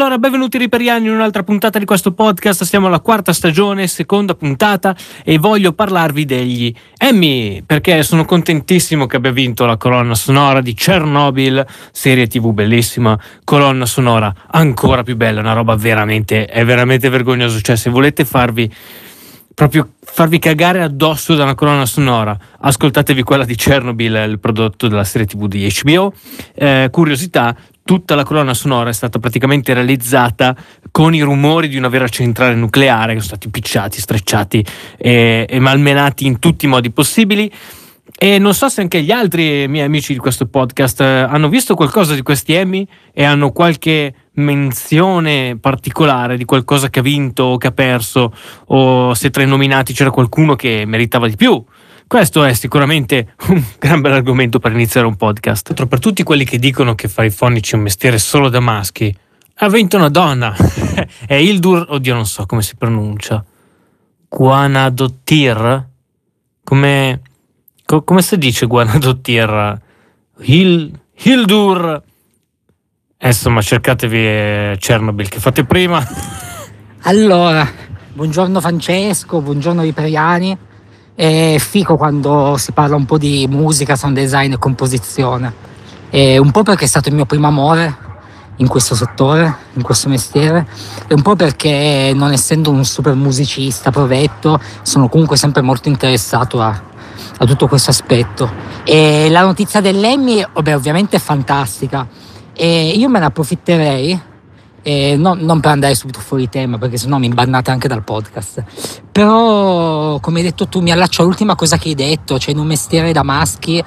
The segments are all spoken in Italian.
allora, benvenuti riperiani in un'altra puntata di questo podcast. Siamo alla quarta stagione, seconda puntata e voglio parlarvi degli Emmy perché sono contentissimo che abbia vinto la colonna sonora di Chernobyl, serie TV bellissima, colonna sonora ancora più bella, una roba veramente, è veramente vergognoso. Cioè, se volete farvi proprio farvi cagare addosso da una colonna sonora, ascoltatevi quella di Chernobyl, il prodotto della serie TV di HBO. Eh, curiosità, tutta la colonna sonora è stata praticamente realizzata con i rumori di una vera centrale nucleare che sono stati picciati, strecciati e, e malmenati in tutti i modi possibili. E non so se anche gli altri miei amici di questo podcast eh, hanno visto qualcosa di questi Emmy e hanno qualche menzione particolare di qualcosa che ha vinto o che ha perso o se tra i nominati c'era qualcuno che meritava di più. Questo è sicuramente un gran bel argomento per iniziare un podcast. Per tutti quelli che dicono che fare i fonici è un mestiere solo da maschi, ha vinto una donna. è Ildur, oddio non so come si pronuncia. Guanadottir? Come, co- come si dice Guanadottir? Hil, Hildur. Insomma, cercatevi eh, Chernobyl che fate prima. Allora, buongiorno Francesco, buongiorno Riperiani. È fico quando si parla un po' di musica, sound design e composizione. E un po' perché è stato il mio primo amore in questo settore, in questo mestiere, e un po' perché non essendo un super musicista provetto, sono comunque sempre molto interessato a, a tutto questo aspetto. E la notizia dell'Emmy, ovviamente è fantastica. E io me ne approfitterei no, non per andare subito fuori tema, perché sennò mi imbannate anche dal podcast. Però, come hai detto tu, mi allaccio all'ultima cosa che hai detto, cioè in un mestiere da maschi,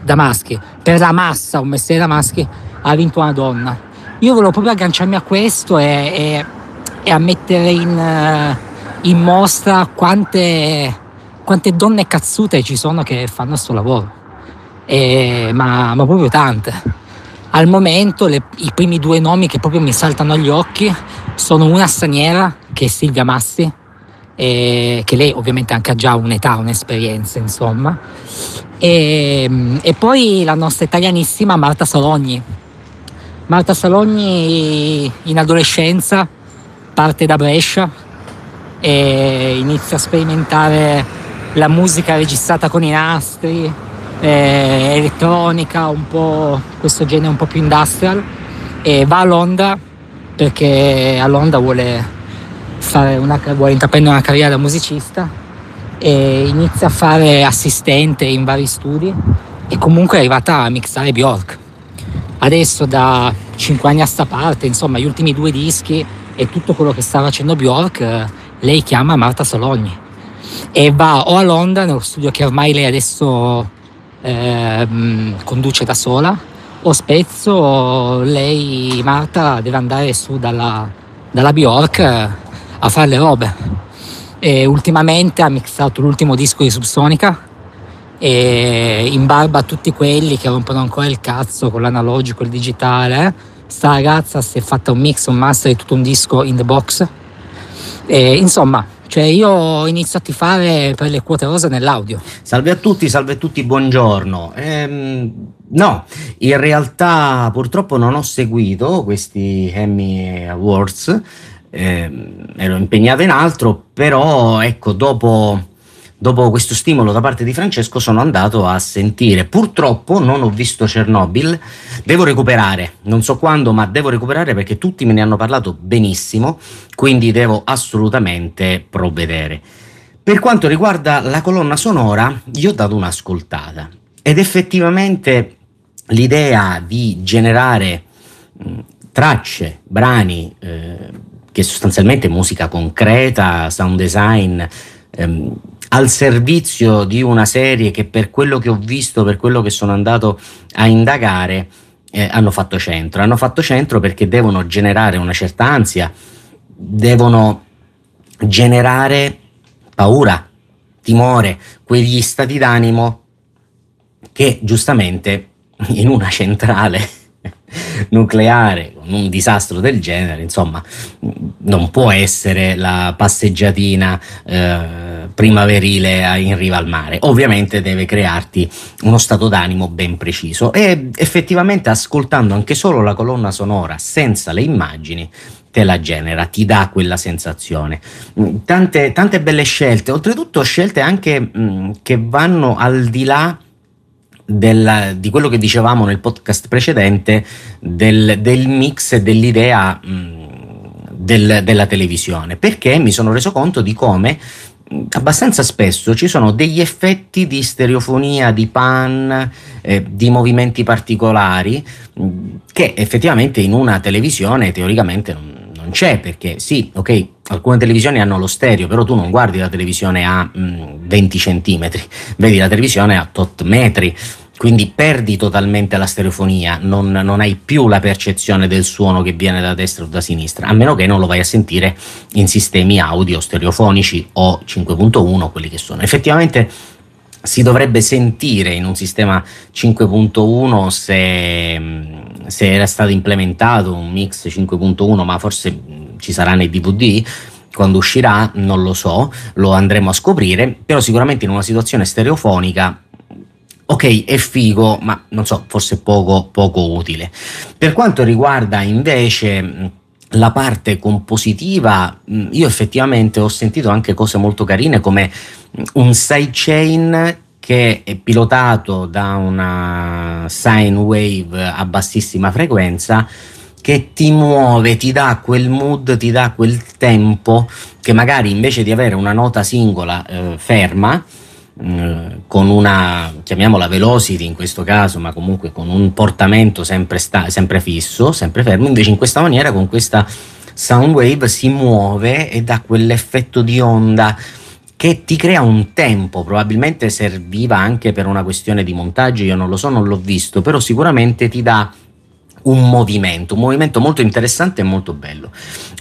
da maschi, per la massa, un mestiere da maschi, ha vinto una donna. Io volevo proprio agganciarmi a questo e, e, e a mettere in, eh, in mostra quante, quante, donne cazzute ci sono che fanno questo lavoro. E, ma, ma proprio tante al momento le, i primi due nomi che proprio mi saltano agli occhi sono una straniera che è Silvia Massi, e, che lei ovviamente anche ha già un'età, un'esperienza insomma, e, e poi la nostra italianissima Marta Salogni. Marta Salogni in adolescenza parte da Brescia e inizia a sperimentare la musica registrata con i nastri, eh, elettronica, un po' questo genere un po' più industrial e va a Londra perché a Londra vuole, una, vuole intraprendere una carriera da musicista e inizia a fare assistente in vari studi e comunque è arrivata a mixare Bjork. Adesso da 5 anni a sta parte, insomma, gli ultimi due dischi e tutto quello che sta facendo Bjork, lei chiama Marta Sologni e va o a Londra, nello studio che ormai lei adesso eh, conduce da sola o spezzo lei, Marta, deve andare su dalla, dalla Bjork a fare le robe. E ultimamente ha mixato l'ultimo disco di Subsonica e in barba a tutti quelli che rompono ancora il cazzo con l'analogico e il digitale, sta ragazza si è fatta un mix, un master di tutto un disco in the box. E, insomma, cioè io inizio a tifare per le quote rosa nell'audio. Salve a tutti, salve a tutti, buongiorno. Ehm, no, in realtà purtroppo non ho seguito questi Emmy Awards, ehm, ero impegnato in altro, però ecco, dopo dopo questo stimolo da parte di Francesco sono andato a sentire. Purtroppo non ho visto Chernobyl, devo recuperare, non so quando, ma devo recuperare perché tutti me ne hanno parlato benissimo, quindi devo assolutamente provvedere. Per quanto riguarda la colonna sonora, gli ho dato un'ascoltata ed effettivamente l'idea di generare mh, tracce, brani, eh, che sostanzialmente musica concreta, sound design, ehm, al servizio di una serie che per quello che ho visto, per quello che sono andato a indagare, eh, hanno fatto centro. Hanno fatto centro perché devono generare una certa ansia, devono generare paura, timore, quegli stati d'animo che giustamente in una centrale nucleare con un disastro del genere, insomma, non può essere la passeggiatina eh, primaverile in riva al mare. Ovviamente deve crearti uno stato d'animo ben preciso e effettivamente ascoltando anche solo la colonna sonora senza le immagini te la genera, ti dà quella sensazione. Mm, tante, tante belle scelte, oltretutto scelte anche mh, mm, che vanno al di là del, di quello che dicevamo nel podcast precedente del, del mix e dell'idea mh, mm, del, della televisione, perché mi sono reso conto di come abbastanza spesso ci sono degli effetti di stereofonia, di pan, eh, di movimenti particolari che effettivamente in una televisione teoricamente non, non, c'è perché sì, ok, alcune televisioni hanno lo stereo, però tu non guardi la televisione a mh, 20 centimetri, vedi la televisione a tot metri quindi perdi totalmente la stereofonia, non, non, hai più la percezione del suono che viene da destra o da sinistra, a meno che non lo vai a sentire in sistemi audio stereofonici o 5.1, quelli che sono. Effettivamente si dovrebbe sentire in un sistema 5.1 se, se era stato implementato un mix 5.1, ma forse ci sarà nei DVD quando uscirà, non lo so, lo andremo a scoprire, però sicuramente in una situazione stereofonica ok, è figo, ma non so, forse poco, poco utile. Per quanto riguarda invece la parte compositiva, io effettivamente ho sentito anche cose molto carine come un sidechain che è pilotato da una sine wave a bassissima frequenza che ti muove, ti dà quel mood, ti dà quel tempo che magari invece di avere una nota singola eh, ferma, eh, con una, chiamiamola velocity in questo caso, ma comunque con un portamento sempre, sta, sempre fisso, sempre fermo, invece in questa maniera con questa sound wave si muove e dà quell'effetto di onda che ti crea un tempo, probabilmente serviva anche per una questione di montaggio, io non lo so, non l'ho visto, però sicuramente ti dà un movimento, un movimento molto interessante e molto bello.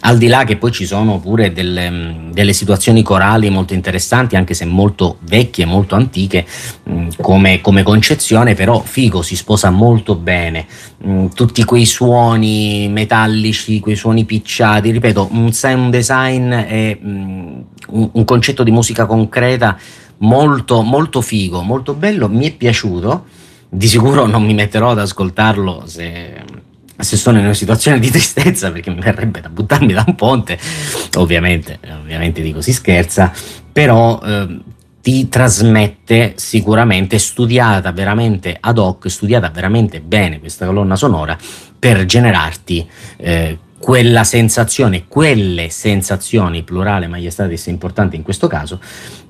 Al di là che poi ci sono pure delle, mm, delle situazioni corali molto interessanti, anche se molto vecchie, molto antiche mm, come, come concezione, però figo, si sposa molto bene. Mm, tutti quei suoni metallici, quei suoni picciati, ripeto, un sound design e un, un concetto di musica concreta molto, molto figo, molto bello, mi è piaciuto di sicuro non mi metterò ad ascoltarlo se, se, sono in una situazione di tristezza perché mi verrebbe da buttarmi da un ponte, ovviamente, ovviamente dico si scherza, però eh, ti trasmette sicuramente studiata veramente ad hoc, studiata veramente bene questa colonna sonora per generarti eh, quella sensazione, quelle sensazioni, plurale maiestatis è importante in questo caso,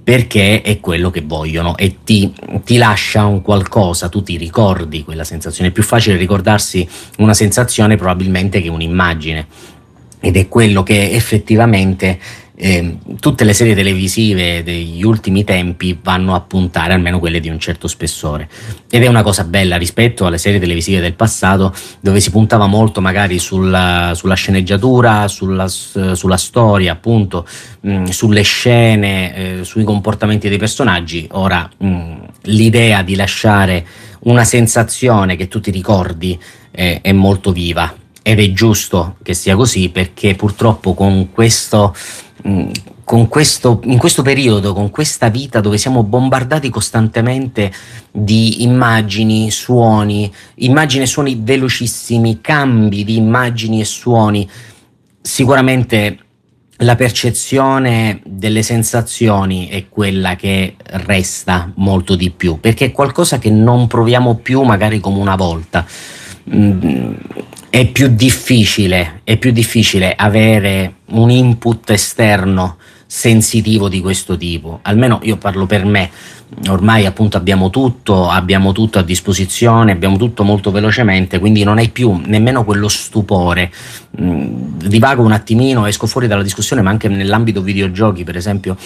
perché è quello che vogliono e ti, ti, lascia un qualcosa, tu ti ricordi quella sensazione. È più facile ricordarsi una sensazione probabilmente che un'immagine ed è quello che effettivamente eh, tutte le serie televisive degli ultimi tempi vanno a puntare, almeno quelle di un certo spessore. Ed è una cosa bella rispetto alle serie televisive del passato, dove si puntava molto magari sulla, sulla sceneggiatura, sulla, sulla, storia, appunto, mh, sulle scene, eh, sui comportamenti dei personaggi. Ora mh, l'idea di lasciare una sensazione che tu ti ricordi eh, è molto viva ed è giusto che sia così perché purtroppo con questo Mm, questo, in questo periodo, con questa vita dove siamo bombardati costantemente di immagini, suoni, immagini e suoni velocissimi, cambi di immagini e suoni, sicuramente la percezione delle sensazioni è quella che resta molto di più, perché è qualcosa che non proviamo più magari come una volta. Mm, è più difficile, è più difficile avere un input esterno sensitivo di questo tipo, almeno io parlo per me, ormai appunto abbiamo tutto, abbiamo tutto a disposizione, abbiamo tutto molto velocemente, quindi non hai più nemmeno quello stupore. Mm, divago un attimino, esco fuori dalla discussione, ma anche nell'ambito videogiochi, per esempio,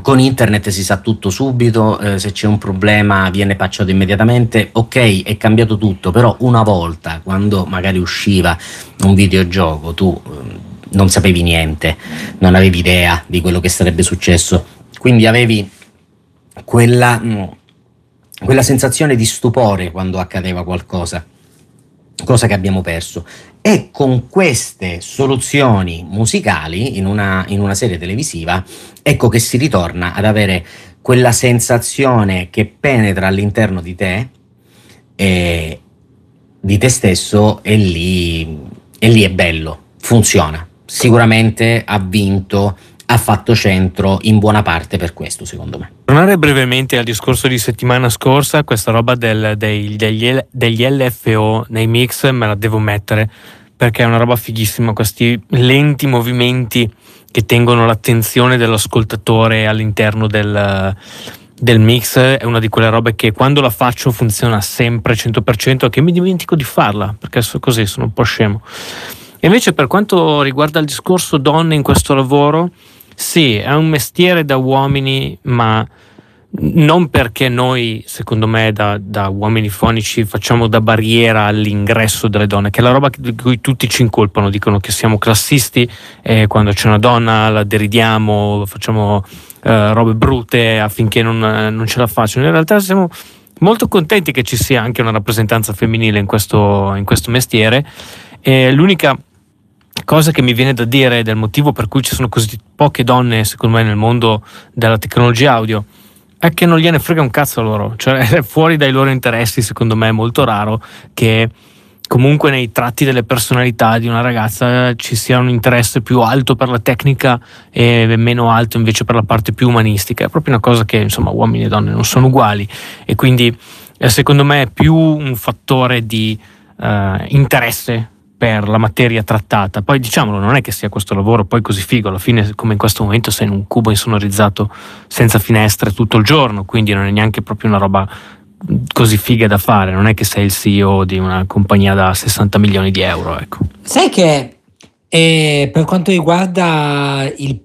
con internet si sa tutto subito, eh, se c'è un problema viene patchato immediatamente, ok è cambiato tutto, però una volta quando magari usciva un videogioco tu eh, non sapevi niente, non avevi idea di quello che sarebbe successo, quindi avevi quella, mh, mm, quella sensazione di stupore quando accadeva qualcosa cosa che abbiamo perso. E con queste soluzioni musicali in una, in una serie televisiva ecco che si ritorna ad avere quella sensazione che penetra all'interno di te e di te stesso e lì, e lì è bello, funziona. Sicuramente ha vinto ha fatto centro in buona parte per questo, secondo me. Tornare brevemente al discorso di settimana scorsa, questa roba del, dei, degli, degli LFO nei mix me la devo mettere perché è una roba fighissima, questi lenti movimenti che tengono l'attenzione dell'ascoltatore all'interno del, del mix è una di quelle robe che quando la faccio funziona sempre 100% e che mi dimentico di farla perché così sono un po' scemo. E invece per quanto riguarda il discorso donne in questo lavoro, sì, è un mestiere da uomini, ma non perché noi, secondo me, da, da, uomini fonici facciamo da barriera all'ingresso delle donne, che è la roba di cui tutti ci incolpano, dicono che siamo classisti e quando c'è una donna la deridiamo, facciamo eh, robe brutte affinché non, non ce la facciano. In realtà siamo molto contenti che ci sia anche una rappresentanza femminile in questo, in questo mestiere. E l'unica cosa che mi viene da dire del motivo per cui ci sono così poche donne, secondo me, nel mondo della tecnologia audio è che non gliene frega un cazzo a loro, cioè è fuori dai loro interessi, secondo me è molto raro che comunque nei tratti delle personalità di una ragazza ci sia un interesse più alto per la tecnica e meno alto invece per la parte più umanistica. È proprio una cosa che insomma uomini e donne non sono uguali e quindi eh, secondo me è più un fattore di eh, interesse per la materia trattata. Poi diciamolo, non è che sia questo lavoro poi così figo, alla fine come in questo momento sei in un cubo insonorizzato senza finestre tutto il giorno, quindi non è neanche proprio una roba così figa da fare, non è che sei il CEO di una compagnia da 60 milioni di euro. Ecco. Sai che eh, per quanto riguarda il,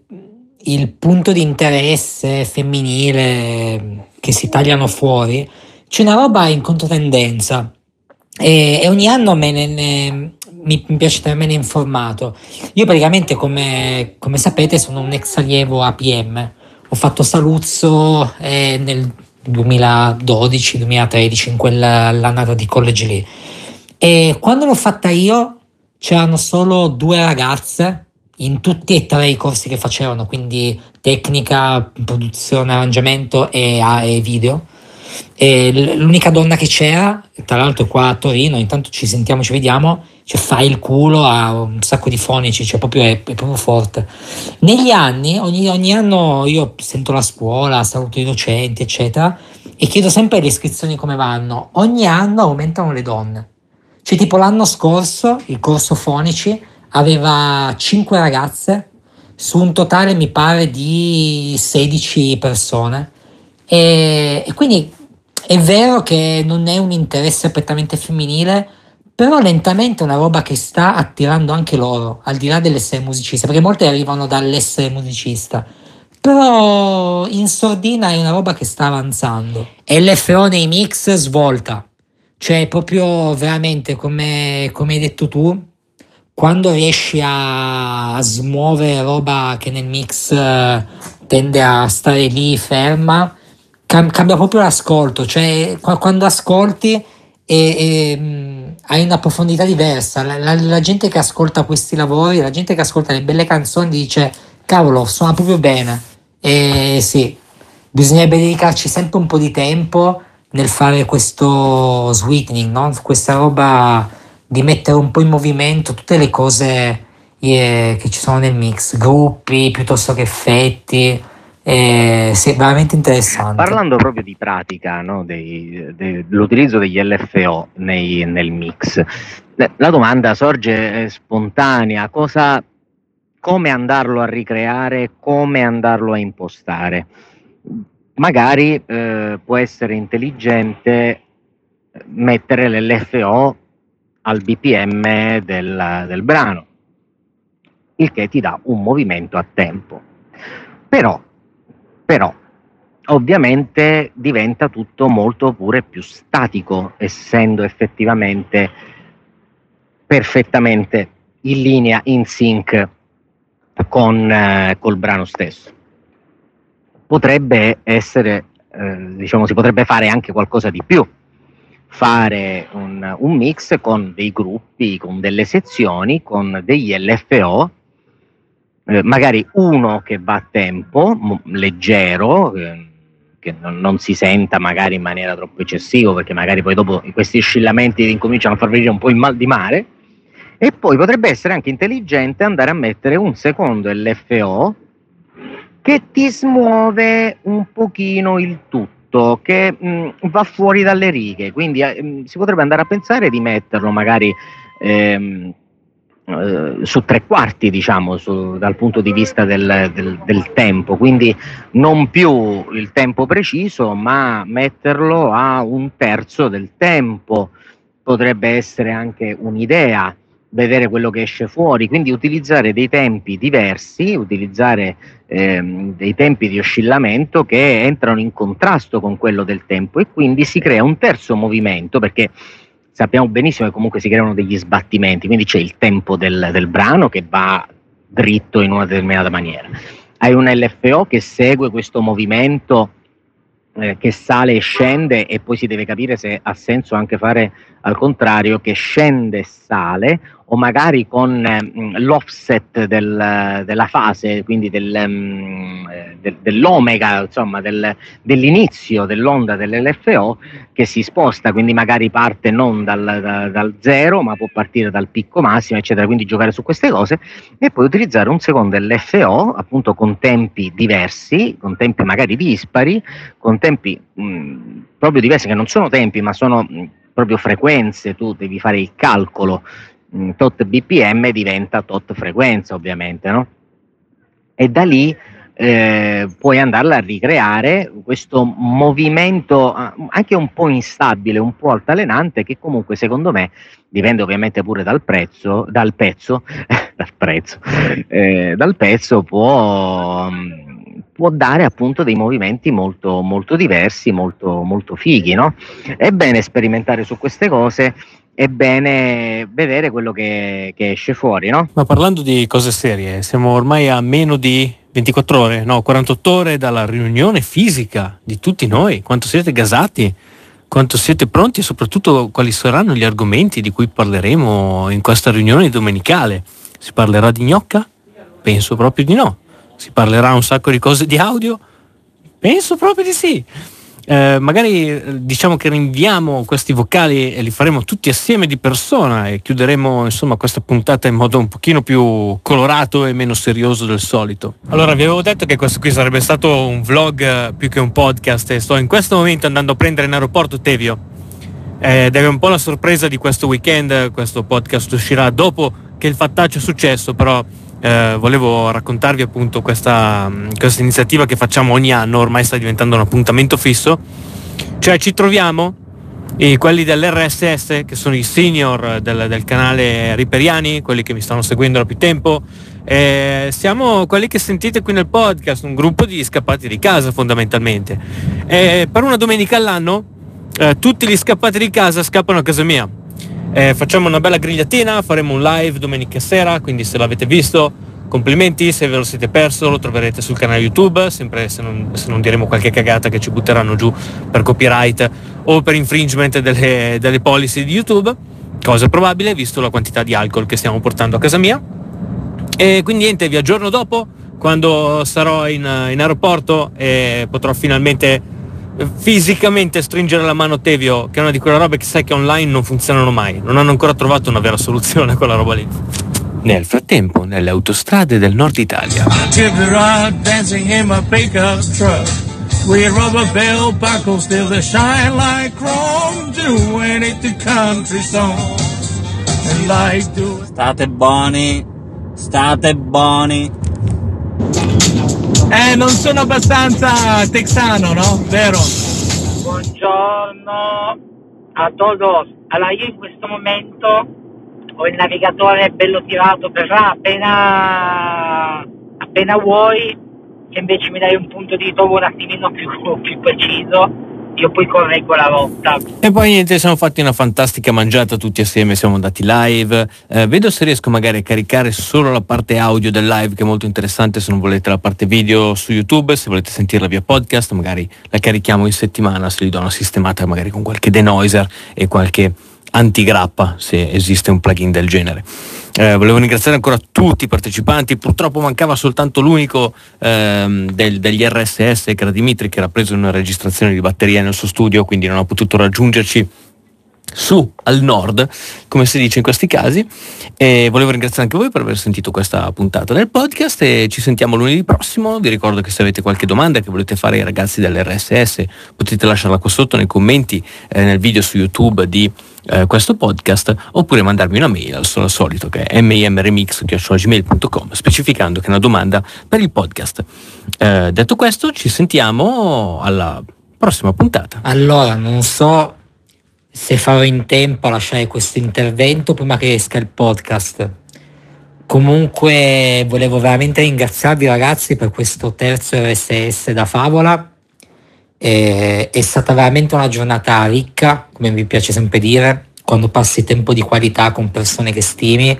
il punto di interesse femminile che si tagliano fuori, c'è una roba in controtendenza e, e ogni anno me ne, ne mi, mi piace tenermene informato. Io praticamente, come, come, sapete, sono un ex allievo APM. Ho fatto Saluzzo eh, nel 2012-2013, in quell'annata di college lì. E quando l'ho fatta io, c'erano solo due ragazze in tutti e tre i corsi che facevano, quindi tecnica, produzione, arrangiamento e, e video. E l'unica donna che c'era, tra l'altro qua a Torino, intanto ci sentiamo, ci vediamo, cioè fa il culo a un sacco di fonici, cioè proprio è, è proprio forte. Negli anni, ogni, ogni, anno io sento la scuola, saluto i docenti, eccetera, e chiedo sempre le iscrizioni come vanno. Ogni anno aumentano le donne. Cioè tipo l'anno scorso il corso fonici aveva 5 ragazze su un totale mi pare di 16 persone. E, e quindi è vero che non è un interesse prettamente femminile, però lentamente è una roba che sta attirando anche loro, al di là dell'essere musicista, perché molte arrivano dall'essere musicista. Però in sordina è una roba che sta avanzando. L'FO nei mix svolta. Cioè, proprio veramente, come, come hai detto tu, quando riesci a smuovere roba che nel mix eh, tende a stare lì ferma, cambia proprio l'ascolto. Cioè, quando ascolti mh, hai una profondità diversa. La, la, la, gente che ascolta questi lavori, la gente che ascolta le belle canzoni dice cavolo, suona proprio bene. E sì, bisognerebbe dedicarci sempre un po' di tempo nel fare questo sweetening, no? questa roba di mettere un po' in movimento tutte le cose eh, che ci sono nel mix, gruppi piuttosto che effetti eh, sì, veramente interessante. Parlando proprio di pratica, no, dei, dell'utilizzo degli LFO nei, nel mix, la domanda sorge eh, spontanea, cosa, come andarlo a ricreare, come andarlo a impostare? Magari eh, può essere intelligente mettere l'LFO al BPM del, del brano, il che ti dà un movimento a tempo. Però però ovviamente diventa tutto molto pure più statico, essendo effettivamente perfettamente in linea, in sync con eh, col brano stesso. Potrebbe essere, eh, diciamo, si potrebbe fare anche qualcosa di più, fare un, un mix con dei gruppi, con delle sezioni, con degli LFO eh, magari uno che va a tempo, mo- leggero, eh, che non, non, si senta magari in maniera troppo eccessiva, perché magari poi dopo questi oscillamenti incominciano a far venire un po' il mal di mare. E poi potrebbe essere anche intelligente andare a mettere un secondo LFO che ti smuove un pochino il tutto, che mh, va fuori dalle righe. Quindi eh, mh, si potrebbe andare a pensare di metterlo magari ehm, eh, su tre quarti, diciamo, su, dal punto di vista del, del, del, tempo, quindi non più il tempo preciso, ma metterlo a un terzo del tempo. Potrebbe essere anche un'idea, vedere quello che esce fuori, quindi utilizzare dei tempi diversi, utilizzare ehm, dei tempi di oscillamento che entrano in contrasto con quello del tempo e quindi si crea un terzo movimento perché sappiamo benissimo che comunque si creano degli sbattimenti, quindi c'è il tempo del, del brano che va dritto in una determinata maniera. Hai un LFO che segue questo movimento eh, che sale e scende e poi si deve capire se ha senso anche fare al contrario, che scende e sale o magari con eh, l'offset del, della fase, quindi del, um, del, dell'omega, insomma del, dell'inizio dell'onda dell'LFO che si sposta, quindi magari parte non dal, da, dal zero ma può partire dal picco massimo, eccetera, quindi giocare su queste cose e poi utilizzare un secondo LFO appunto con tempi diversi, con tempi magari dispari, con tempi mh, proprio diversi che non sono tempi ma sono mh, proprio frequenze, tu devi fare il calcolo Mm, tot bpm diventa tot frequenza ovviamente, no? E da lì eh, puoi andarla a ricreare questo movimento ah, anche un po' instabile, un po' altalenante che comunque secondo me dipende ovviamente pure dal prezzo, dal pezzo, dal prezzo, eh, dal pezzo può, può, dare appunto dei movimenti molto, molto diversi, molto, molto fighi, no? È bene sperimentare su queste cose è bene vedere quello che, che, esce fuori, no? Ma parlando di cose serie, siamo ormai a meno di 24 ore, no, 48 ore dalla riunione fisica di tutti noi. Quanto siete gasati? Quanto siete pronti e soprattutto quali saranno gli argomenti di cui parleremo in questa riunione domenicale? Si parlerà di gnocca? Penso proprio di no. Si parlerà un sacco di cose di audio? Penso proprio di sì. Eh, magari eh, diciamo che rinviamo questi vocali e li faremo tutti assieme di persona e chiuderemo insomma questa puntata in modo un pochino più colorato e meno serioso del solito. Allora vi avevo detto che questo qui sarebbe stato un vlog eh, più che un podcast e sto in questo momento andando a prendere in aeroporto Tevio ed è un po' la sorpresa di questo weekend, questo podcast uscirà dopo che il fattaccio è successo però eh, volevo raccontarvi appunto questa, questa, iniziativa che facciamo ogni anno, ormai sta diventando un appuntamento fisso, cioè ci troviamo i, quelli dell'RSS che sono i senior del, del, canale Riperiani, quelli che mi stanno seguendo da più tempo, eh, siamo quelli che sentite qui nel podcast, un gruppo di scappati di casa fondamentalmente. E per una domenica all'anno eh, tutti gli scappati di casa scappano a casa mia eh, facciamo una bella grigliatina, faremo un live domenica sera, quindi se l'avete visto complimenti, se ve lo siete perso lo troverete sul canale YouTube, sempre se non, se non diremo qualche cagata che ci butteranno giù per copyright o per infringement delle, delle policy di YouTube, cosa probabile visto la quantità di alcol che stiamo portando a casa mia. E quindi niente, vi aggiorno dopo, quando sarò in, in aeroporto e potrò finalmente fisicamente stringere la mano a Tevio, che è una di quelle robe che sai che online non funzionano mai, non hanno ancora trovato una vera soluzione a quella roba lì. Nel frattempo, nelle autostrade del nord Italia. With rubber bell buckles still that shine like chrome. Doing it the country song. And like do State buoni State buoni eh, non sono abbastanza texano, no? Vero? Buongiorno a todos. Allora, io in questo momento ho il navigatore bello tirato per appena, appena vuoi, che invece mi dai un punto di ritrovo un attimino più, più preciso io poi correggo la rotta. E poi niente, siamo fatti una fantastica mangiata tutti assieme, siamo andati live. Eh, vedo se riesco magari a caricare solo la parte audio del live che è molto interessante, se non volete la parte video su YouTube, se volete sentirla via podcast, magari la carichiamo in settimana, se gli do una sistemata magari con qualche denoiser e qualche antigrappa se esiste un plugin del genere. Eh, volevo ringraziare ancora tutti i partecipanti, purtroppo mancava soltanto l'unico ehm, del, degli RSS che era Dimitri che era preso in una registrazione di batteria nel suo studio, quindi non ha potuto raggiungerci su al nord, come si dice in questi casi. E volevo ringraziare anche voi per aver sentito questa puntata del podcast e ci sentiamo lunedì prossimo. Vi ricordo che se avete qualche domanda che volete fare ai ragazzi dell'RSS potete lasciarla qua sotto nei commenti eh, nel video su YouTube di eh, questo podcast oppure mandarmi una mail al solito che è mimremix.gmail.com specificando che è una domanda per il podcast. Eh, detto questo ci sentiamo alla prossima puntata. Allora, non so se farò in tempo a lasciare questo intervento prima che esca il podcast. Comunque volevo veramente ringraziarvi ragazzi per questo terzo RSS da favola. E, è stata veramente una giornata ricca, come mi piace sempre dire, quando passi tempo di qualità con persone che stimi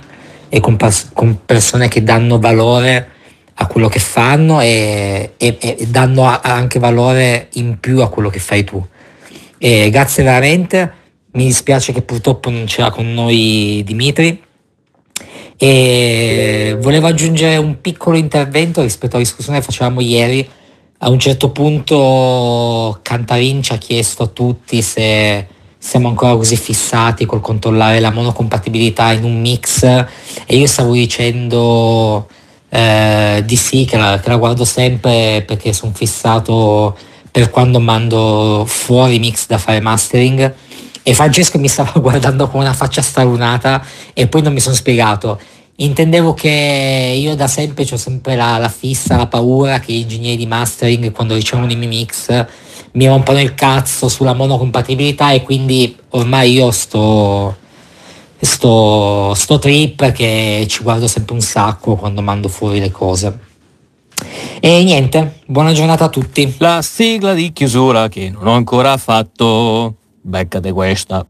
e con, pers- con persone che danno valore a quello che fanno e, e, e danno anche valore in più a quello che fai tu. E grazie veramente mi dispiace che purtroppo non c'era con noi Dimitri. E volevo aggiungere un piccolo intervento rispetto alla discussione che facevamo ieri. A un certo punto Cantarin ci ha chiesto a tutti se siamo ancora così fissati col controllare la monocompatibilità in un mix e io stavo dicendo eh, di sì, che la, che la guardo sempre perché sono fissato per quando mando fuori mix da fare mastering e Francesco mi stava guardando con una faccia stralunata e poi non mi sono spiegato. Intendevo che io da sempre ho sempre la, la, fissa, la paura che gli ingegneri di mastering quando ricevono i miei mix mi rompano il cazzo sulla monocompatibilità e quindi ormai io sto, sto, sto trip che ci guardo sempre un sacco quando mando fuori le cose. E niente, buona giornata a tutti. La sigla di chiusura che non ho ancora fatto. Beccate questa.